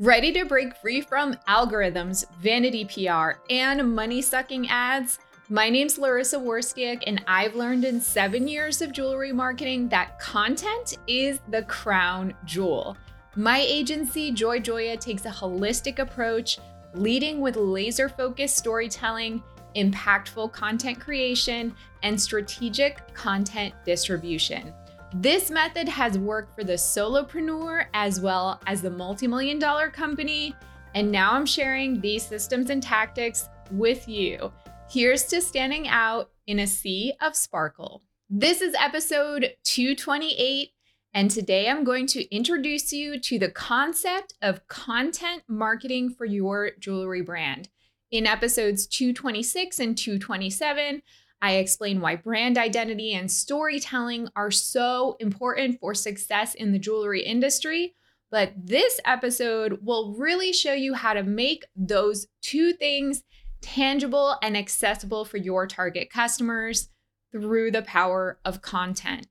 Ready to break free from algorithms, vanity PR, and money sucking ads? My name's Larissa Warstiak, and I've learned in seven years of jewelry marketing that content is the crown jewel. My agency, Joy Joya, takes a holistic approach, leading with laser focused storytelling, impactful content creation, and strategic content distribution. This method has worked for the solopreneur as well as the multi-million dollar company. And now I'm sharing these systems and tactics with you. Here's to standing out in a sea of sparkle. This is episode 228. And today I'm going to introduce you to the concept of content marketing for your jewelry brand. In episodes 226 and 227, I explain why brand identity and storytelling are so important for success in the jewelry industry. But this episode will really show you how to make those two things tangible and accessible for your target customers through the power of content.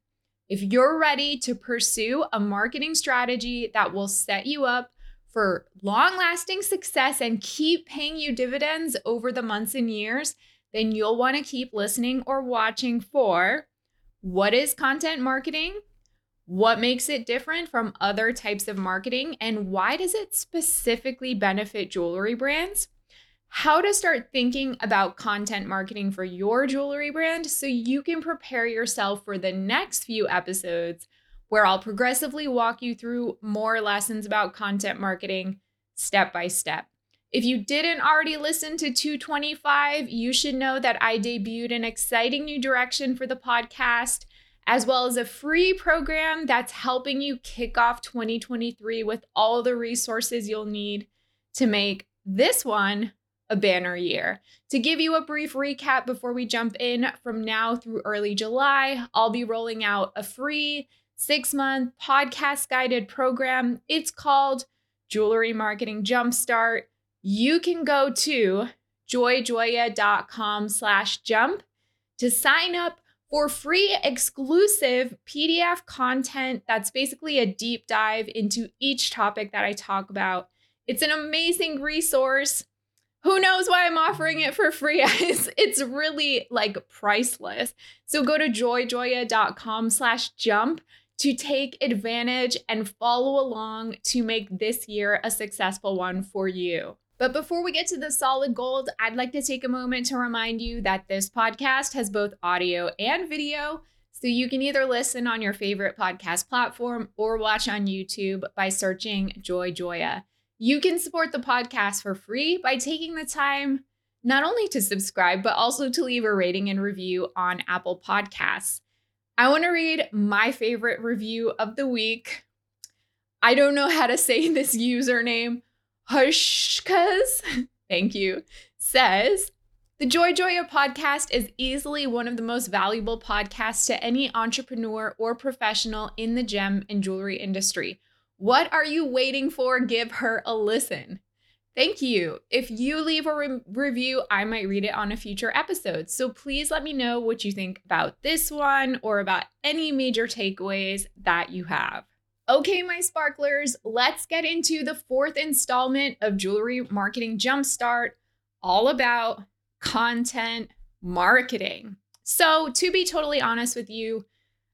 If you're ready to pursue a marketing strategy that will set you up for long lasting success and keep paying you dividends over the months and years, then you'll want to keep listening or watching for what is content marketing? What makes it different from other types of marketing? And why does it specifically benefit jewelry brands? How to start thinking about content marketing for your jewelry brand so you can prepare yourself for the next few episodes where I'll progressively walk you through more lessons about content marketing step by step. If you didn't already listen to 225, you should know that I debuted an exciting new direction for the podcast, as well as a free program that's helping you kick off 2023 with all the resources you'll need to make this one a banner year. To give you a brief recap before we jump in, from now through early July, I'll be rolling out a free six month podcast guided program. It's called Jewelry Marketing Jumpstart you can go to joyjoya.com slash jump to sign up for free exclusive PDF content that's basically a deep dive into each topic that I talk about. It's an amazing resource. Who knows why I'm offering it for free? it's, it's really like priceless. So go to joyjoya.com slash jump to take advantage and follow along to make this year a successful one for you. But before we get to the solid gold, I'd like to take a moment to remind you that this podcast has both audio and video. So you can either listen on your favorite podcast platform or watch on YouTube by searching Joy Joya. You can support the podcast for free by taking the time not only to subscribe, but also to leave a rating and review on Apple Podcasts. I want to read my favorite review of the week. I don't know how to say this username, Hushkas, thank you, says the Joy Joya podcast is easily one of the most valuable podcasts to any entrepreneur or professional in the gem and jewelry industry. What are you waiting for? Give her a listen. Thank you. If you leave a re- review, I might read it on a future episode. So please let me know what you think about this one or about any major takeaways that you have. Okay, my sparklers, let's get into the fourth installment of Jewelry Marketing Jumpstart, all about content marketing. So, to be totally honest with you,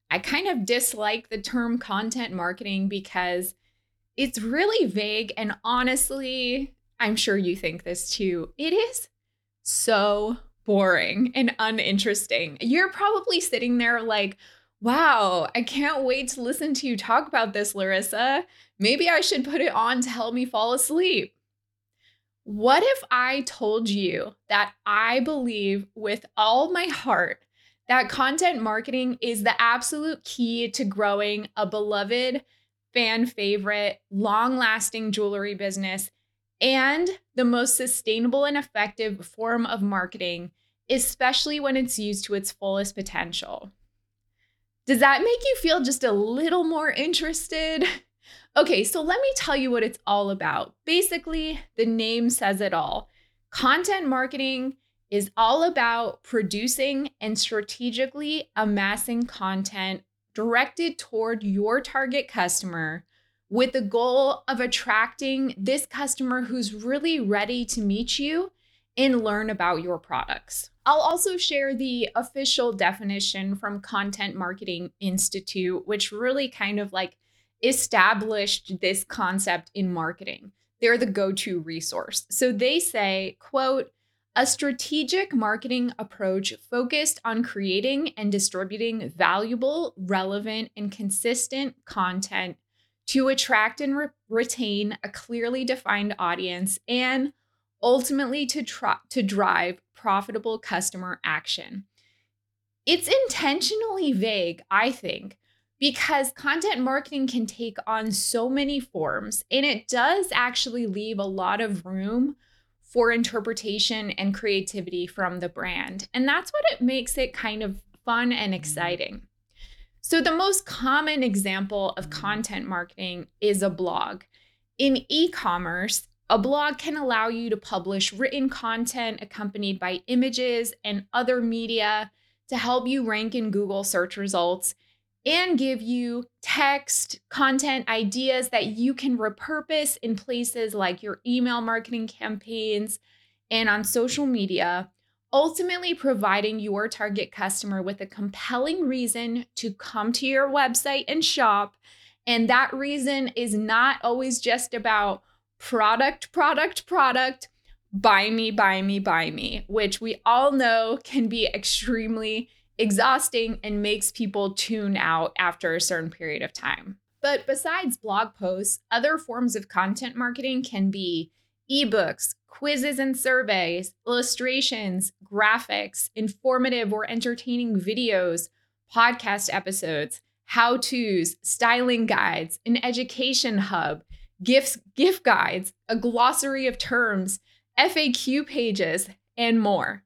I kind of dislike the term content marketing because it's really vague. And honestly, I'm sure you think this too. It is so boring and uninteresting. You're probably sitting there like, Wow, I can't wait to listen to you talk about this, Larissa. Maybe I should put it on to help me fall asleep. What if I told you that I believe with all my heart that content marketing is the absolute key to growing a beloved, fan favorite, long lasting jewelry business and the most sustainable and effective form of marketing, especially when it's used to its fullest potential? Does that make you feel just a little more interested? Okay, so let me tell you what it's all about. Basically, the name says it all. Content marketing is all about producing and strategically amassing content directed toward your target customer with the goal of attracting this customer who's really ready to meet you and learn about your products. I'll also share the official definition from Content Marketing Institute, which really kind of like established this concept in marketing. They're the go-to resource. So they say, quote, a strategic marketing approach focused on creating and distributing valuable, relevant, and consistent content to attract and re- retain a clearly defined audience and ultimately to try to drive profitable customer action. It's intentionally vague, I think, because content marketing can take on so many forms and it does actually leave a lot of room for interpretation and creativity from the brand. And that's what it makes it kind of fun and mm-hmm. exciting. So, the most common example of content marketing is a blog. In e commerce, a blog can allow you to publish written content accompanied by images and other media to help you rank in Google search results and give you text, content, ideas that you can repurpose in places like your email marketing campaigns and on social media, ultimately providing your target customer with a compelling reason to come to your website and shop. And that reason is not always just about product, product, product, buy me, buy me, buy me, which we all know can be extremely exhausting and makes people tune out after a certain period of time. But besides blog posts, other forms of content marketing can be ebooks, quizzes and surveys, illustrations, graphics, informative or entertaining videos, podcast episodes, how to's, styling guides, an education hub, gifts, gift guides, a glossary of terms, FAQ pages, and more.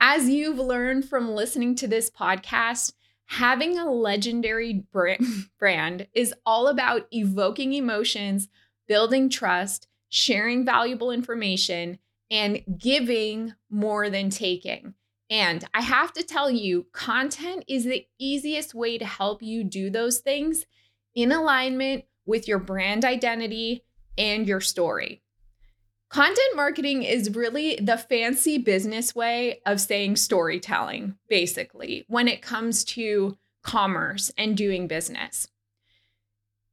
As you've learned from listening to this podcast, having a legendary brand is all about evoking emotions, building trust, sharing valuable information, and giving more than taking. And I have to tell you, content is the easiest way to help you do those things in alignment with your brand identity and your story. Content marketing is really the fancy business way of saying storytelling, basically, when it comes to commerce and doing business.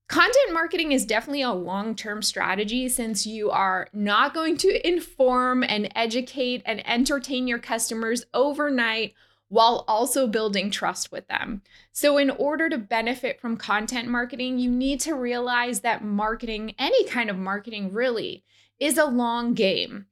Content marketing is definitely a long term strategy since you are not going to inform and educate and entertain your customers overnight while also building trust with them. So, in order to benefit from content marketing, you need to realize that marketing, any kind of marketing really, is a long game.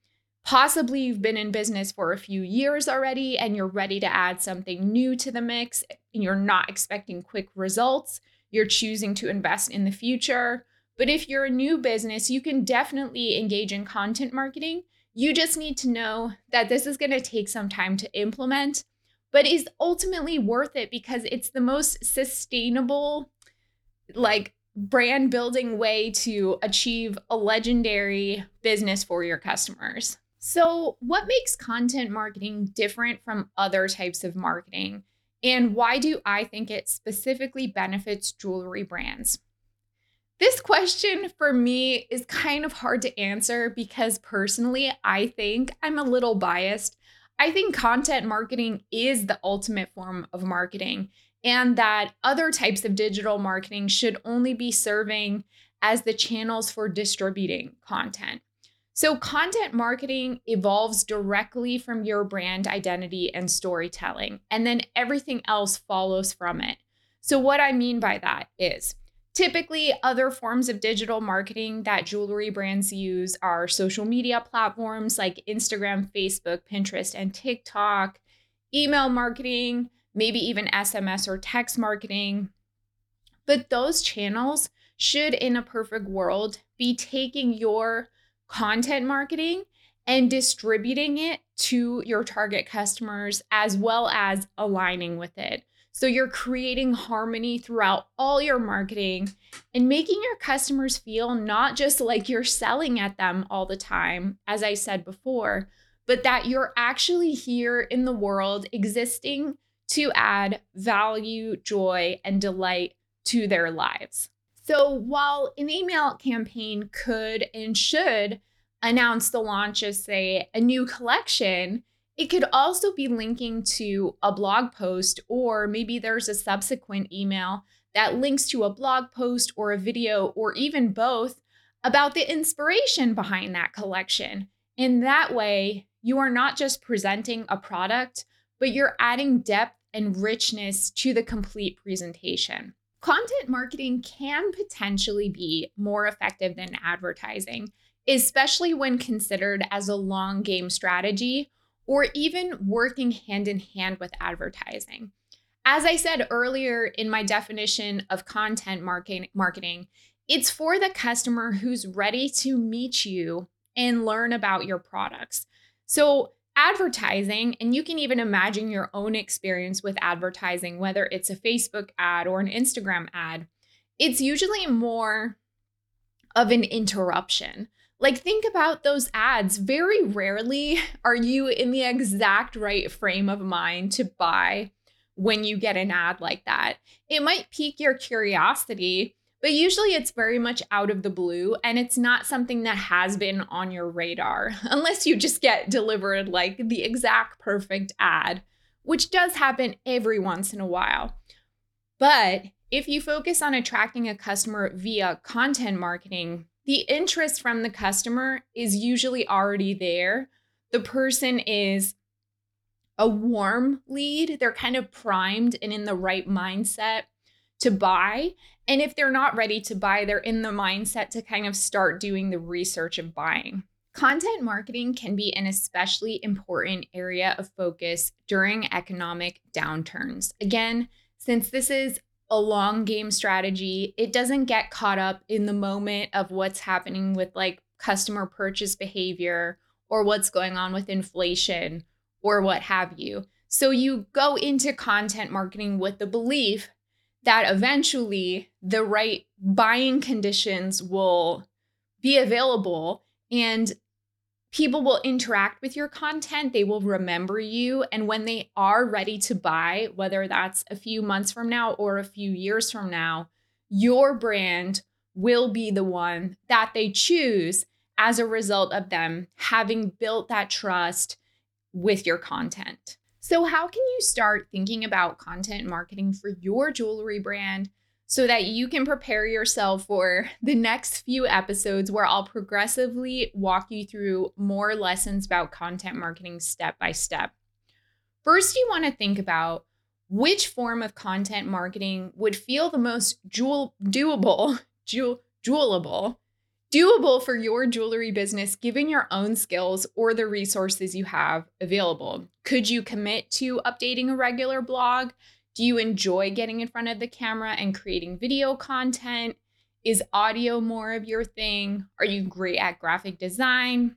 Possibly you've been in business for a few years already and you're ready to add something new to the mix and you're not expecting quick results. You're choosing to invest in the future. But if you're a new business, you can definitely engage in content marketing. You just need to know that this is going to take some time to implement, but is ultimately worth it because it's the most sustainable like brand building way to achieve a legendary business for your customers. So, what makes content marketing different from other types of marketing? And why do I think it specifically benefits jewelry brands? This question for me is kind of hard to answer because personally, I think I'm a little biased. I think content marketing is the ultimate form of marketing and that other types of digital marketing should only be serving as the channels for distributing content. So, content marketing evolves directly from your brand identity and storytelling, and then everything else follows from it. So, what I mean by that is typically other forms of digital marketing that jewelry brands use are social media platforms like Instagram, Facebook, Pinterest, and TikTok, email marketing, maybe even SMS or text marketing. But those channels should, in a perfect world, be taking your content marketing and distributing it to your target customers as well as aligning with it. So you're creating harmony throughout all your marketing and making your customers feel not just like you're selling at them all the time, as I said before, but that you're actually here in the world existing to add value, joy, and delight to their lives. So while an email campaign could and should announce the launch of, say, a new collection, it could also be linking to a blog post, or maybe there's a subsequent email that links to a blog post or a video, or even both, about the inspiration behind that collection. In that way, you are not just presenting a product, but you're adding depth and richness to the complete presentation. Content marketing can potentially be more effective than advertising, especially when considered as a long game strategy or even working hand in hand with advertising. As I said earlier in my definition of content marketing, it's for the customer who's ready to meet you and learn about your products. So, advertising, and you can even imagine your own experience with advertising, whether it's a Facebook ad or an Instagram ad, it's usually more of an interruption. Like, think about those ads. Very rarely are you in the exact right frame of mind to buy when you get an ad like that. It might pique your curiosity, but usually it's very much out of the blue and it's not something that has been on your radar unless you just get delivered like the exact perfect ad, which does happen every once in a while. But if you focus on attracting a customer via content marketing, the interest from the customer is usually already there. The person is a warm lead, they're kind of primed and in the right mindset to buy. And if they're not ready to buy, they're in the mindset to kind of start doing the research of buying. Content marketing can be an especially important area of focus during economic downturns. Again, since this is a long game strategy. It doesn't get caught up in the moment of what's happening with like customer purchase behavior or what's going on with inflation or what have you. So you go into content marketing with the belief that eventually the right buying conditions will be available and people will interact with your content, they will remember you. And when they are ready to buy, whether that's a few months from now or a few years from now, your brand will be the one that they choose as a result of them having built that trust with your content. So, how can you start thinking about content marketing for your jewelry brand so that you can prepare yourself for the next few episodes where I'll progressively walk you through more lessons about content marketing step by step. First, you want to think about which form of content marketing would feel the most jewel doable, jewel jewelable, doable for your jewelry business given your own skills or the resources you have available. Could you commit to updating a regular blog? Do you enjoy getting in front of the camera and creating video content? Is audio more of your thing? Are you great at graphic design?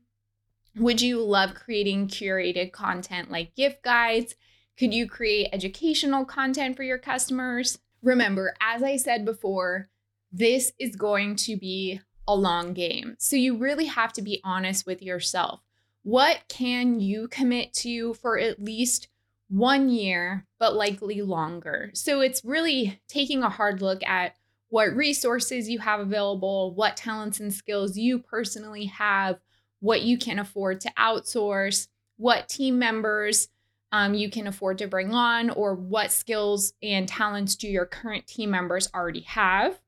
Would you love creating curated content like gift guides? Could you create educational content for your customers? Remember, as I said before, this is going to be a long game. So you really have to be honest with yourself. What can you commit to for at least one year, but likely longer. So it's really taking a hard look at what resources you have available, what talents and skills you personally have, what you can afford to outsource, what team members um, you can afford to bring on, or what skills and talents do your current team members already have.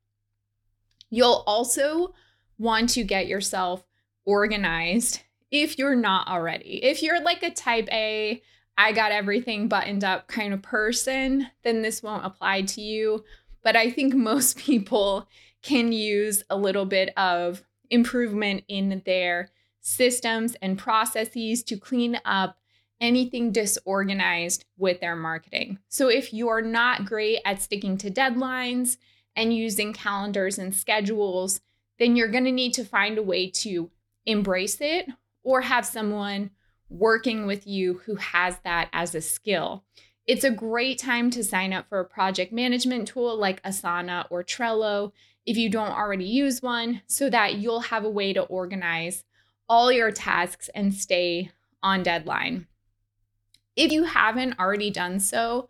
You'll also want to get yourself organized if you're not already. If you're like a type A, I got everything buttoned up kind of person, then this won't apply to you. But I think most people can use a little bit of improvement in their systems and processes to clean up anything disorganized with their marketing. So if you're not great at sticking to deadlines and using calendars and schedules, then you're going to need to find a way to embrace it or have someone working with you who has that as a skill. It's a great time to sign up for a project management tool like Asana or Trello if you don't already use one, so that you'll have a way to organize all your tasks and stay on deadline. If you haven't already done so,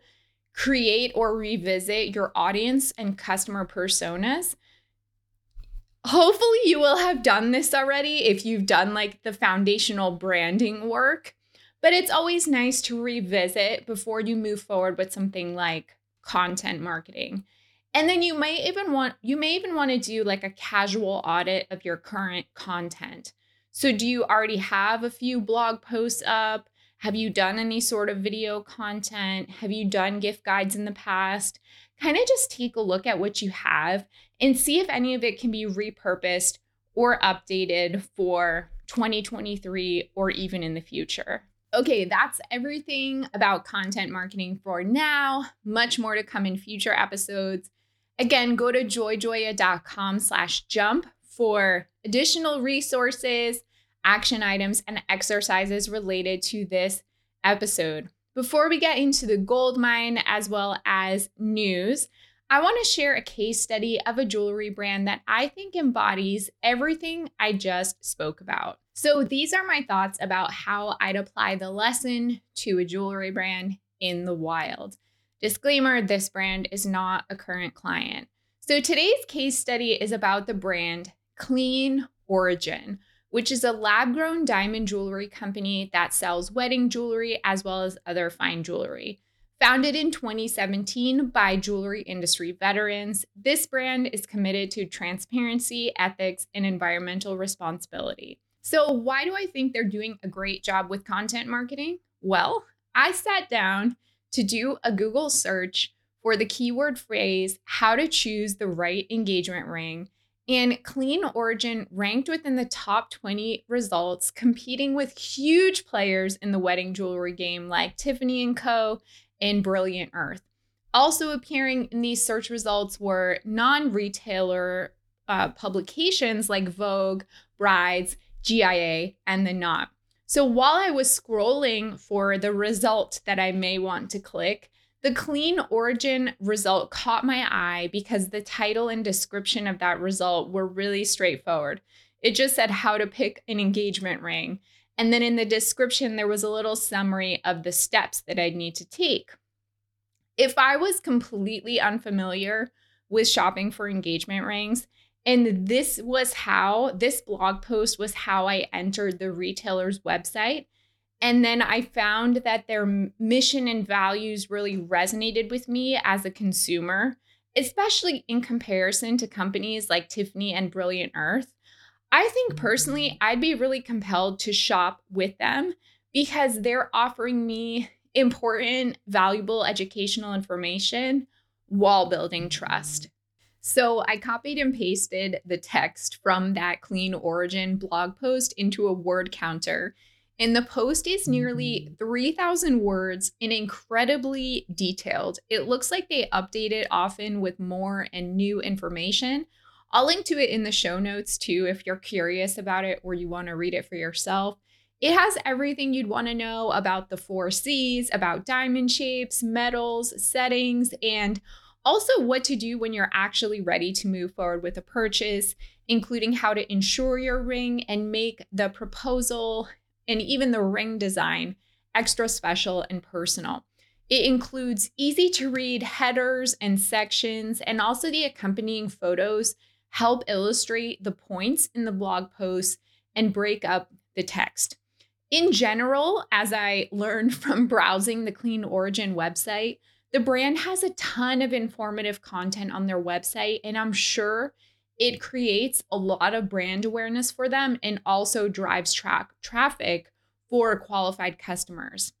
create or revisit your audience and customer personas Hopefully, you will have done this already if you've done like the foundational branding work, but it's always nice to revisit before you move forward with something like content marketing. And then you may even want you may even want to do like a casual audit of your current content. So do you already have a few blog posts up? Have you done any sort of video content? Have you done gift guides in the past? Kind of just take a look at what you have and see if any of it can be repurposed or updated for 2023 or even in the future. Okay, that's everything about content marketing for now. Much more to come in future episodes. Again, go to joyjoya.com slash jump for additional resources, action items, and exercises related to this episode. Before we get into the gold mine as well as news, I want to share a case study of a jewelry brand that I think embodies everything I just spoke about. So, these are my thoughts about how I'd apply the lesson to a jewelry brand in the wild. Disclaimer this brand is not a current client. So, today's case study is about the brand Clean Origin, which is a lab grown diamond jewelry company that sells wedding jewelry as well as other fine jewelry. Founded in 2017 by jewelry industry veterans, this brand is committed to transparency, ethics, and environmental responsibility. So, why do I think they're doing a great job with content marketing? Well, I sat down to do a Google search for the keyword phrase, how to choose the right engagement ring. And Clean Origin ranked within the top 20 results, competing with huge players in the wedding jewelry game like Tiffany & Co. and Brilliant Earth. Also appearing in these search results were non-retailer uh, publications like Vogue, Brides, GIA, and The Knot. So while I was scrolling for the result that I may want to click, the clean origin result caught my eye because the title and description of that result were really straightforward. It just said how to pick an engagement ring. And then in the description, there was a little summary of the steps that I'd need to take. If I was completely unfamiliar with shopping for engagement rings, and this was how this blog post was how I entered the retailer's website. And then I found that their mission and values really resonated with me as a consumer, especially in comparison to companies like Tiffany and Brilliant Earth. I think personally, mm-hmm. I'd be really compelled to shop with them because they're offering me important, valuable educational information while building trust. So I copied and pasted the text from that Clean Origin blog post into a word counter. And the post is nearly mm-hmm. 3,000 words and incredibly detailed. It looks like they update it often with more and new information. I'll link to it in the show notes too if you're curious about it or you want to read it for yourself. It has everything you'd want to know about the four C's, about diamond shapes, metals, settings, and also, what to do when you're actually ready to move forward with a purchase, including how to insure your ring and make the proposal and even the ring design extra special and personal. It includes easy to read headers and sections, and also the accompanying photos help illustrate the points in the blog post and break up the text. In general, as I learned from browsing the Clean Origin website, the brand has a ton of informative content on their website, and I'm sure it creates a lot of brand awareness for them and also drives tra- traffic for qualified customers.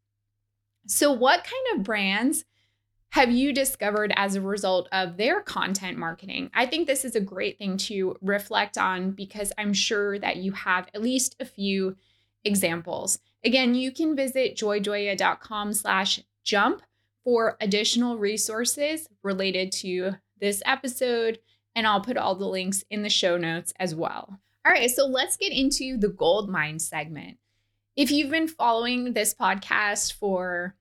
So, what kind of brands have you discovered as a result of their content marketing? I think this is a great thing to reflect on because I'm sure that you have at least a few examples. Again, you can visit joyjoya.com slash jump for additional resources related to this episode, and I'll put all the links in the show notes as well. All right, so let's get into the gold mine segment. If you've been following this podcast for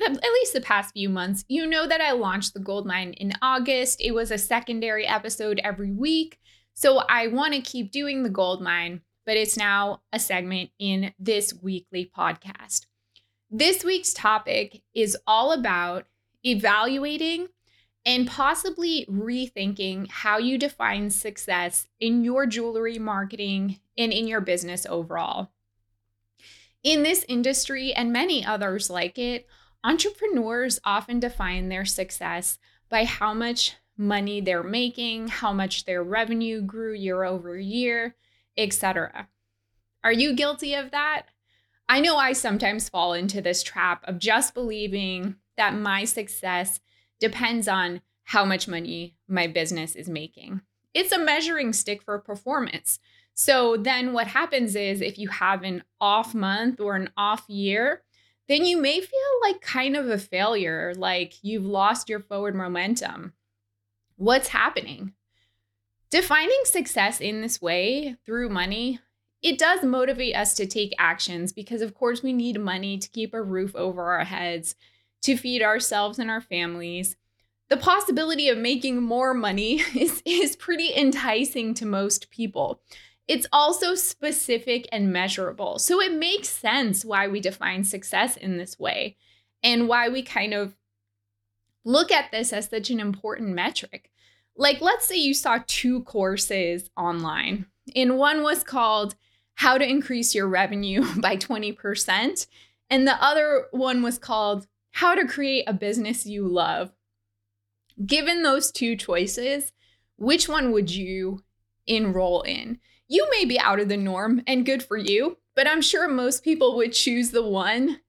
at least the past few months, you know that I launched the gold mine in August. It was a secondary episode every week. So I want to keep doing the gold mine, but it's now a segment in this weekly podcast. This week's topic is all about evaluating and possibly rethinking how you define success in your jewelry marketing and in your business overall. In this industry and many others like it, entrepreneurs often define their success by how much money they're making, how much their revenue grew year over year, etc. Are you guilty of that? I know I sometimes fall into this trap of just believing that my success depends on how much money my business is making. It's a measuring stick for performance. So then what happens is if you have an off month or an off year, then you may feel like kind of a failure, like you've lost your forward momentum. What's happening? Defining success in this way through money, it does motivate us to take actions because, of course, we need money to keep a roof over our heads, to feed ourselves and our families. The possibility of making more money is, is pretty enticing to most people. It's also specific and measurable. So it makes sense why we define success in this way and why we kind of look at this as such an important metric. Like, let's say you saw two courses online, and one was called How to Increase Your Revenue by 20%, and the other one was called How to Create a Business You Love. Given those two choices, which one would you enroll in? You may be out of the norm and good for you, but I'm sure most people would choose the one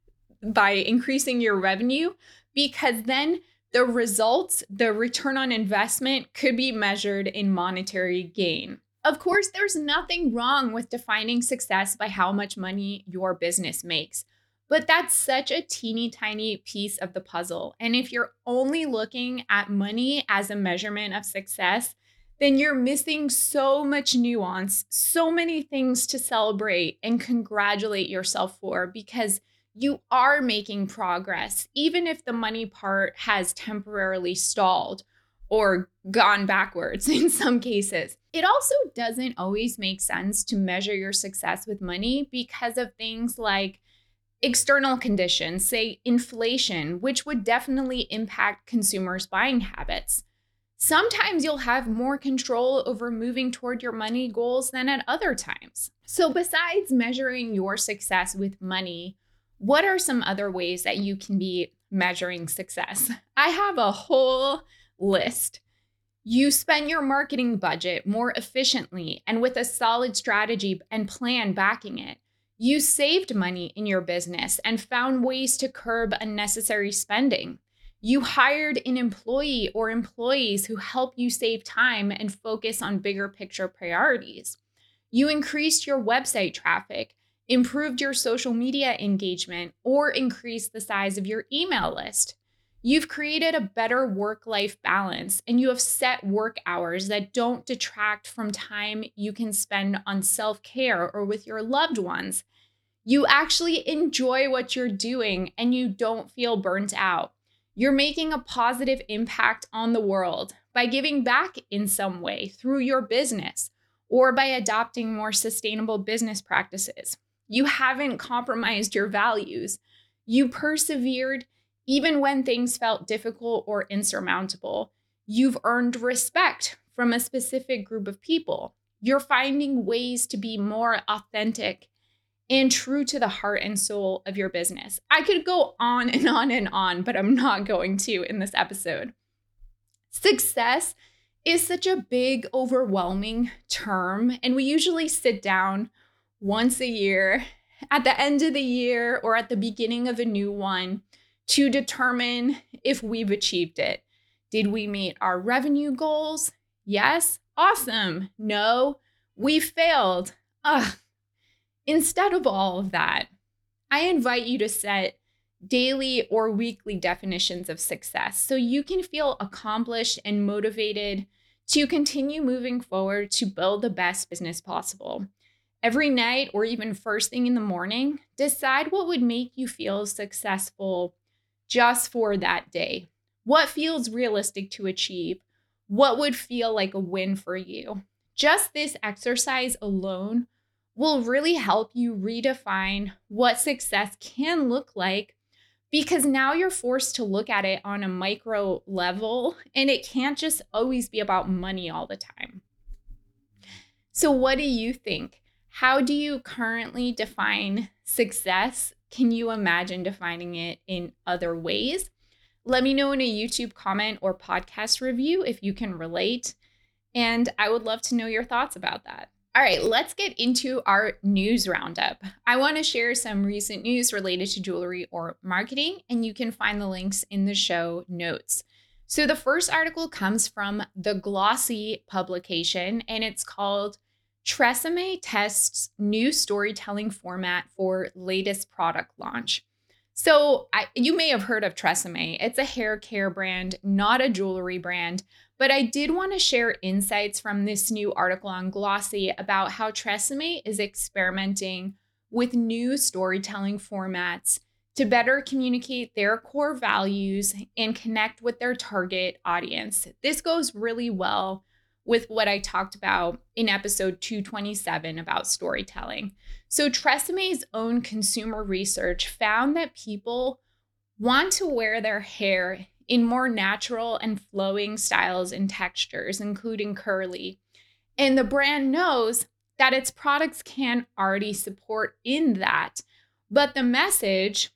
by increasing your revenue because then the results, the return on investment could be measured in monetary gain. Of course, there's nothing wrong with defining success by how much money your business makes, but that's such a teeny tiny piece of the puzzle. And if you're only looking at money as a measurement of success, then you're missing so much nuance, so many things to celebrate and congratulate yourself for because you are making progress, even if the money part has temporarily stalled or gone backwards in some cases. It also doesn't always make sense to measure your success with money because of things like external conditions, say inflation, which would definitely impact consumers' buying habits. Sometimes you'll have more control over moving toward your money goals than at other times. So, besides measuring your success with money, what are some other ways that you can be measuring success? I have a whole list. You spend your marketing budget more efficiently and with a solid strategy and plan backing it. You saved money in your business and found ways to curb unnecessary spending. You hired an employee or employees who help you save time and focus on bigger picture priorities. You increased your website traffic improved your social media engagement, or increased the size of your email list. You've created a better work life balance and you have set work hours that don't detract from time you can spend on self care or with your loved ones. You actually enjoy what you're doing and you don't feel burnt out. You're making a positive impact on the world by giving back in some way through your business or by adopting more sustainable business practices. You haven't compromised your values. You persevered even when things felt difficult or insurmountable. You've earned respect from a specific group of people. You're finding ways to be more authentic and true to the heart and soul of your business. I could go on and on and on, but I'm not going to in this episode. Success is such a big, overwhelming term, and we usually sit down once a year at the end of the year or at the beginning of a new one to determine if we've achieved it. Did we meet our revenue goals? Yes. Awesome. No, we failed. Ugh. Instead of all of that, I invite you to set daily or weekly definitions of success so you can feel accomplished and motivated to continue moving forward to build the best business possible. Every night or even first thing in the morning, decide what would make you feel successful just for that day. What feels realistic to achieve? What would feel like a win for you? Just this exercise alone will really help you redefine what success can look like because now you're forced to look at it on a micro level and it can't just always be about money all the time. So, what do you think? How do you currently define success? Can you imagine defining it in other ways? Let me know in a YouTube comment or podcast review if you can relate. And I would love to know your thoughts about that. All right, let's get into our news roundup. I want to share some recent news related to jewelry or marketing, and you can find the links in the show notes. So, the first article comes from the Glossy publication, and it's called Tresemme Tests New Storytelling Format for Latest Product Launch. So, I, you may have heard of Tresemme. It's a hair care brand, not a jewelry brand. But I did want to share insights from this new article on Glossy about how Tresemme is experimenting with new storytelling formats to better communicate their core values and connect with their target audience. This goes really well with what I talked about in episode 227 about storytelling. So, Tresemme's own consumer research found that people want to wear their hair in more natural and flowing styles and textures, including curly. And the brand knows that its products can already support in that. But the message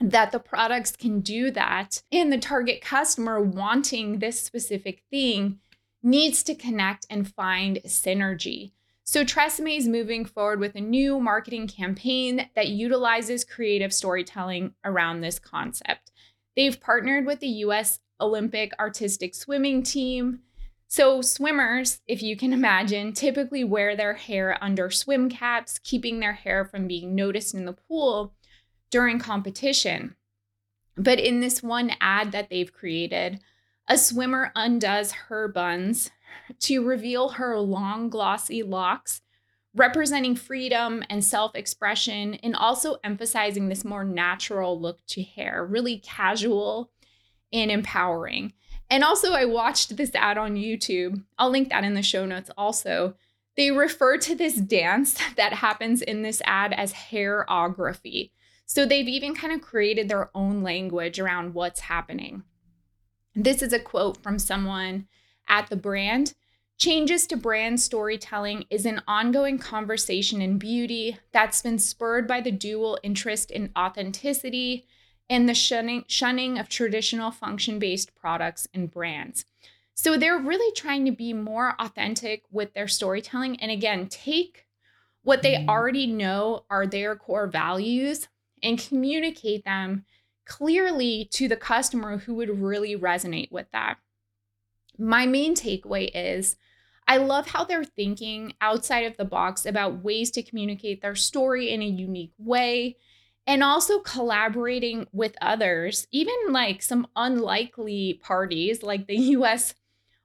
that the products can do that and the target customer wanting this specific thing needs to connect and find synergy. So Tresemme is moving forward with a new marketing campaign that utilizes creative storytelling around this concept. They've partnered with the US Olympic artistic swimming team. So, swimmers, if you can imagine, typically wear their hair under swim caps, keeping their hair from being noticed in the pool during competition. But in this one ad that they've created, a swimmer undoes her buns to reveal her long, glossy locks representing freedom and self expression, and also emphasizing this more natural look to hair, really casual and empowering. And also, I watched this ad on YouTube. I'll link that in the show notes also. They refer to this dance that happens in this ad as hairography. So they've even kind of created their own language around what's happening. This is a quote from someone at the brand Changes to brand storytelling is an ongoing conversation in beauty that's been spurred by the dual interest in authenticity and the shunning, shunning of traditional function based products and brands. So they're really trying to be more authentic with their storytelling and again, take what they mm-hmm. already know are their core values and communicate them clearly to the customer who would really resonate with that. My main takeaway is I love how they're thinking outside of the box about ways to communicate their story in a unique way and also collaborating with others, even like some unlikely parties like the US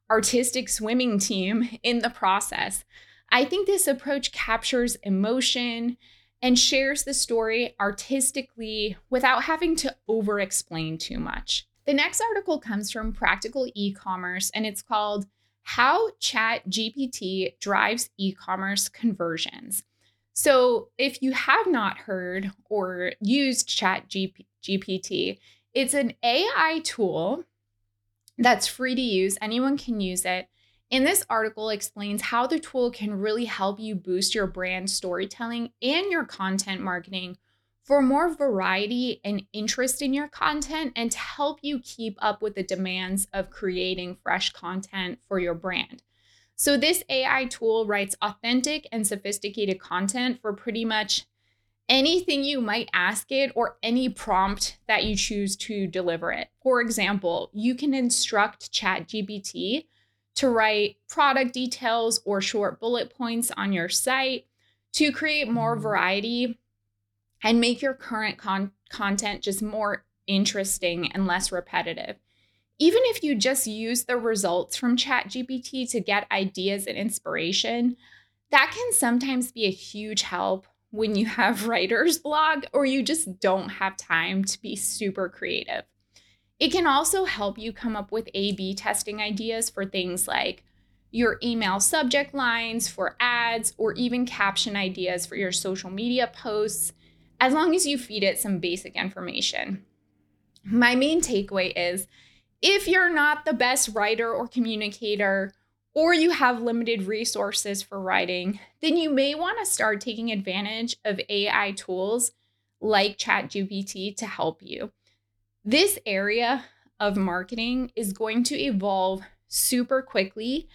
artistic swimming team in the process. I think this approach captures emotion and shares the story artistically without having to over explain too much. The next article comes from Practical E Commerce and it's called how ChatGPT drives e commerce conversions. So, if you have not heard or used ChatGPT, it's an AI tool that's free to use. Anyone can use it. And this article explains how the tool can really help you boost your brand storytelling and your content marketing for more variety and interest in your content and to help you keep up with the demands of creating fresh content for your brand. So, this AI tool writes authentic and sophisticated content for pretty much anything you might ask it or any prompt that you choose to deliver it. For example, you can instruct ChatGPT to write product details or short bullet points on your site to create more mm. variety and make your current con- content just more interesting and less repetitive. Even if you just use the results from ChatGPT to get ideas and inspiration, that can sometimes be a huge help when you have writer's block or you just don't have time to be super creative. It can also help you come up with A B testing ideas for things like your email subject lines for ads or even caption ideas for your social media posts as long as you feed it some basic information. My main takeaway is if you're not the best writer or communicator, or you have limited resources for writing, then you may want to start taking advantage of AI tools like ChatGPT to help you. This area of marketing is going to evolve super quickly,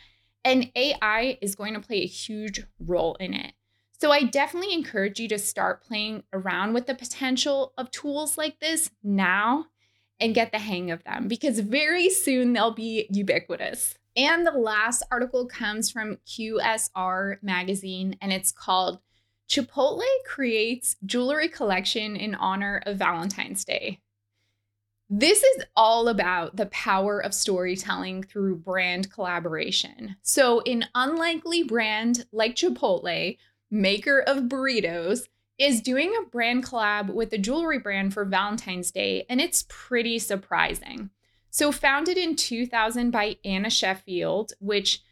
and AI is going to play a huge role in it. So, I definitely encourage you to start playing around with the potential of tools like this now and get the hang of them because very soon they'll be ubiquitous. And the last article comes from QSR magazine and it's called Chipotle creates jewelry collection in honor of Valentine's Day. This is all about the power of storytelling through brand collaboration. So, an unlikely brand like Chipotle, maker of burritos, is doing a brand collab with a jewelry brand for Valentine's Day, and it's pretty surprising. So, founded in 2000 by Anna Sheffield, which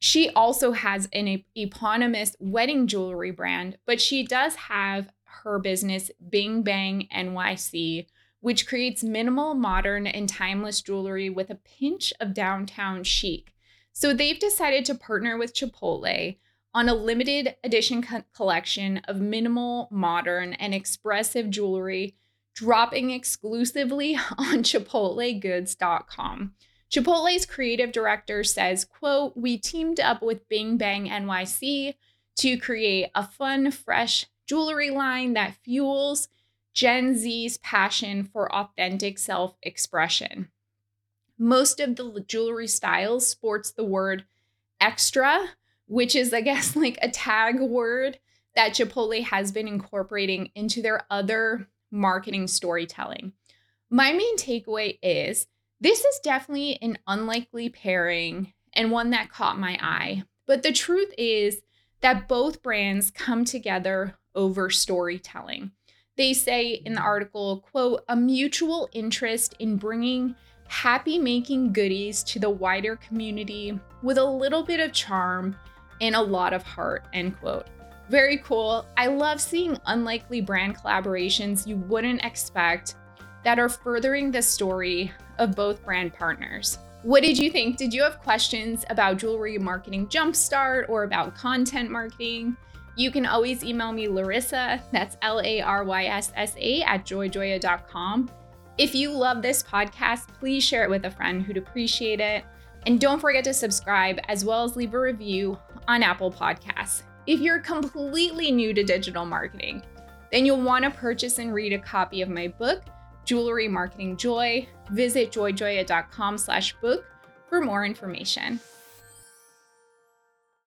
she also has an eponymous wedding jewelry brand, but she does have her business Bing Bang NYC, which creates minimal, modern, and timeless jewelry with a pinch of downtown chic. So they've decided to partner with Chipotle on a limited edition co- collection of minimal, modern, and expressive jewelry dropping exclusively on chipotlegoods.com. Chipotle's creative director says, quote, "We teamed up with Bing Bang NYC to create a fun, fresh jewelry line that fuels Gen Z's passion for authentic self-expression. Most of the jewelry styles sports the word extra, which is, I guess, like a tag word that Chipotle has been incorporating into their other marketing storytelling. My main takeaway is this is definitely an unlikely pairing and one that caught my eye. But the truth is that both brands come together over storytelling. They say in the article, quote, a mutual interest in bringing happy making goodies to the wider community with a little bit of charm and a lot of heart, end quote. Very cool. I love seeing unlikely brand collaborations you wouldn't expect that are furthering the story of both brand partners. What did you think? Did you have questions about Jewelry Marketing Jumpstart or about content marketing? You can always email me Laryssa, that's L A R Y S S A, at joyjoya.com. If you love this podcast, please share it with a friend who'd appreciate it. And don't forget to subscribe as well as leave a review on Apple Podcasts. If you're completely new to digital marketing, then you'll want to purchase and read a copy of my book, Jewelry Marketing Joy. Visit joyjoya.com slash book for more information.